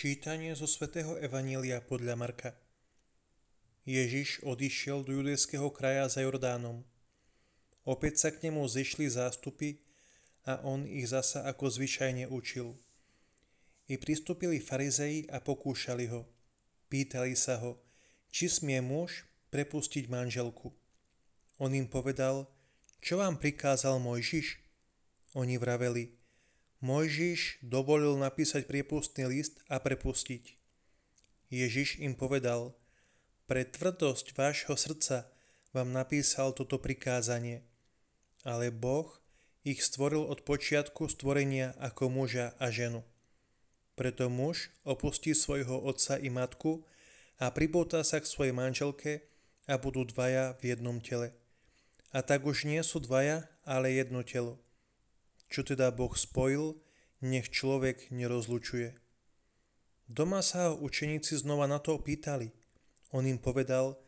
Čítanie zo svätého Evanília podľa Marka. Ježiš odišiel do judejského kraja za Jordánom. Opäť sa k nemu zišli zástupy a on ich zasa ako zvyčajne učil. I pristúpili farizei a pokúšali ho. Pýtali sa ho, či smie muž prepustiť manželku. On im povedal, čo vám prikázal Mojžiš? Oni vraveli, Mojžiš dovolil napísať priepustný list a prepustiť. Ježiš im povedal, pre tvrdosť vášho srdca vám napísal toto prikázanie, ale Boh ich stvoril od počiatku stvorenia ako muža a ženu. Preto muž opustí svojho otca i matku a pripúta sa k svojej manželke a budú dvaja v jednom tele. A tak už nie sú dvaja, ale jedno telo. Čo teda Boh spojil, nech človek nerozlučuje. Doma sa ho učeníci znova na to opýtali. On im povedal,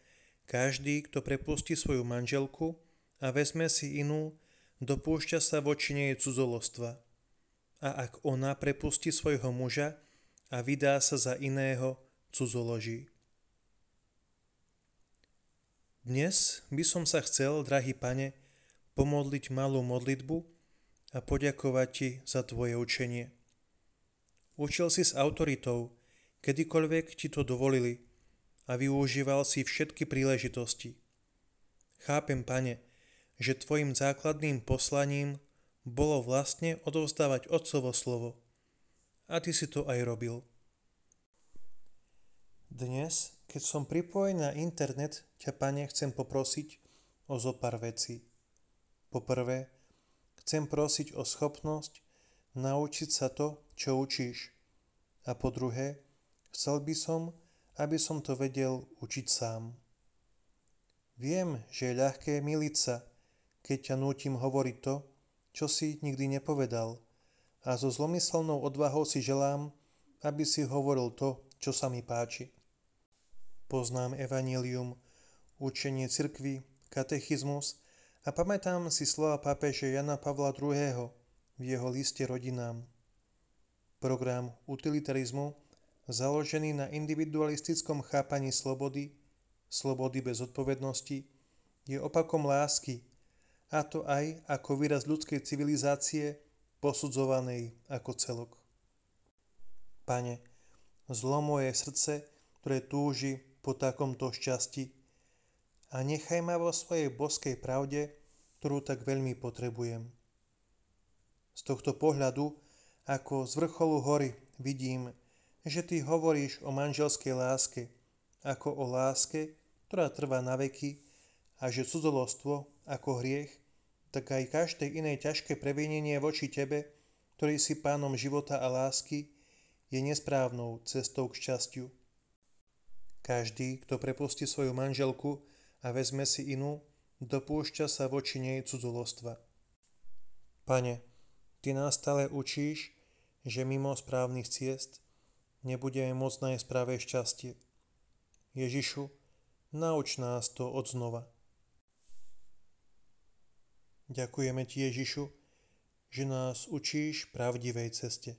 každý, kto prepustí svoju manželku a vezme si inú, dopúšťa sa voči nej cudzolostva. A ak ona prepustí svojho muža a vydá sa za iného, cudzoloží. Dnes by som sa chcel, drahý pane, pomodliť malú modlitbu, a poďakovať ti za tvoje učenie. Učil si s autoritou, kedykoľvek ti to dovolili a využíval si všetky príležitosti. Chápem, pane, že tvojim základným poslaním bolo vlastne odovzdávať Otcovo slovo. A ty si to aj robil. Dnes, keď som pripojený na internet, ťa, pane, chcem poprosiť o zo pár vecí. Poprvé, Chcem prosiť o schopnosť naučiť sa to, čo učíš. A po druhé, chcel by som, aby som to vedel učiť sám. Viem, že je ľahké miliť sa, keď ťa nútim hovoriť to, čo si nikdy nepovedal. A so zlomyselnou odvahou si želám, aby si hovoril to, čo sa mi páči. Poznám evanílium, učenie cirkvy, katechizmus a pamätám si slova pápeže Jana Pavla II. v jeho liste rodinám. Program utilitarizmu, založený na individualistickom chápaní slobody, slobody bez odpovednosti, je opakom lásky, a to aj ako výraz ľudskej civilizácie posudzovanej ako celok. Pane, zlo moje srdce, ktoré túži po takomto šťastí, a nechaj ma vo svojej boskej pravde, ktorú tak veľmi potrebujem. Z tohto pohľadu, ako z vrcholu hory, vidím, že ty hovoríš o manželskej láske, ako o láske, ktorá trvá na veky a že cudzolostvo ako hriech, tak aj každé iné ťažké previnenie voči tebe, ktorý si pánom života a lásky, je nesprávnou cestou k šťastiu. Každý, kto prepustí svoju manželku, a vezme si inú, dopúšťa sa voči nej cudzolostva. Pane, Ty nás stále učíš, že mimo správnych ciest nebudeme môcť nájsť práve šťastie. Ježišu, nauč nás to od znova. Ďakujeme Ti, Ježišu, že nás učíš pravdivej ceste.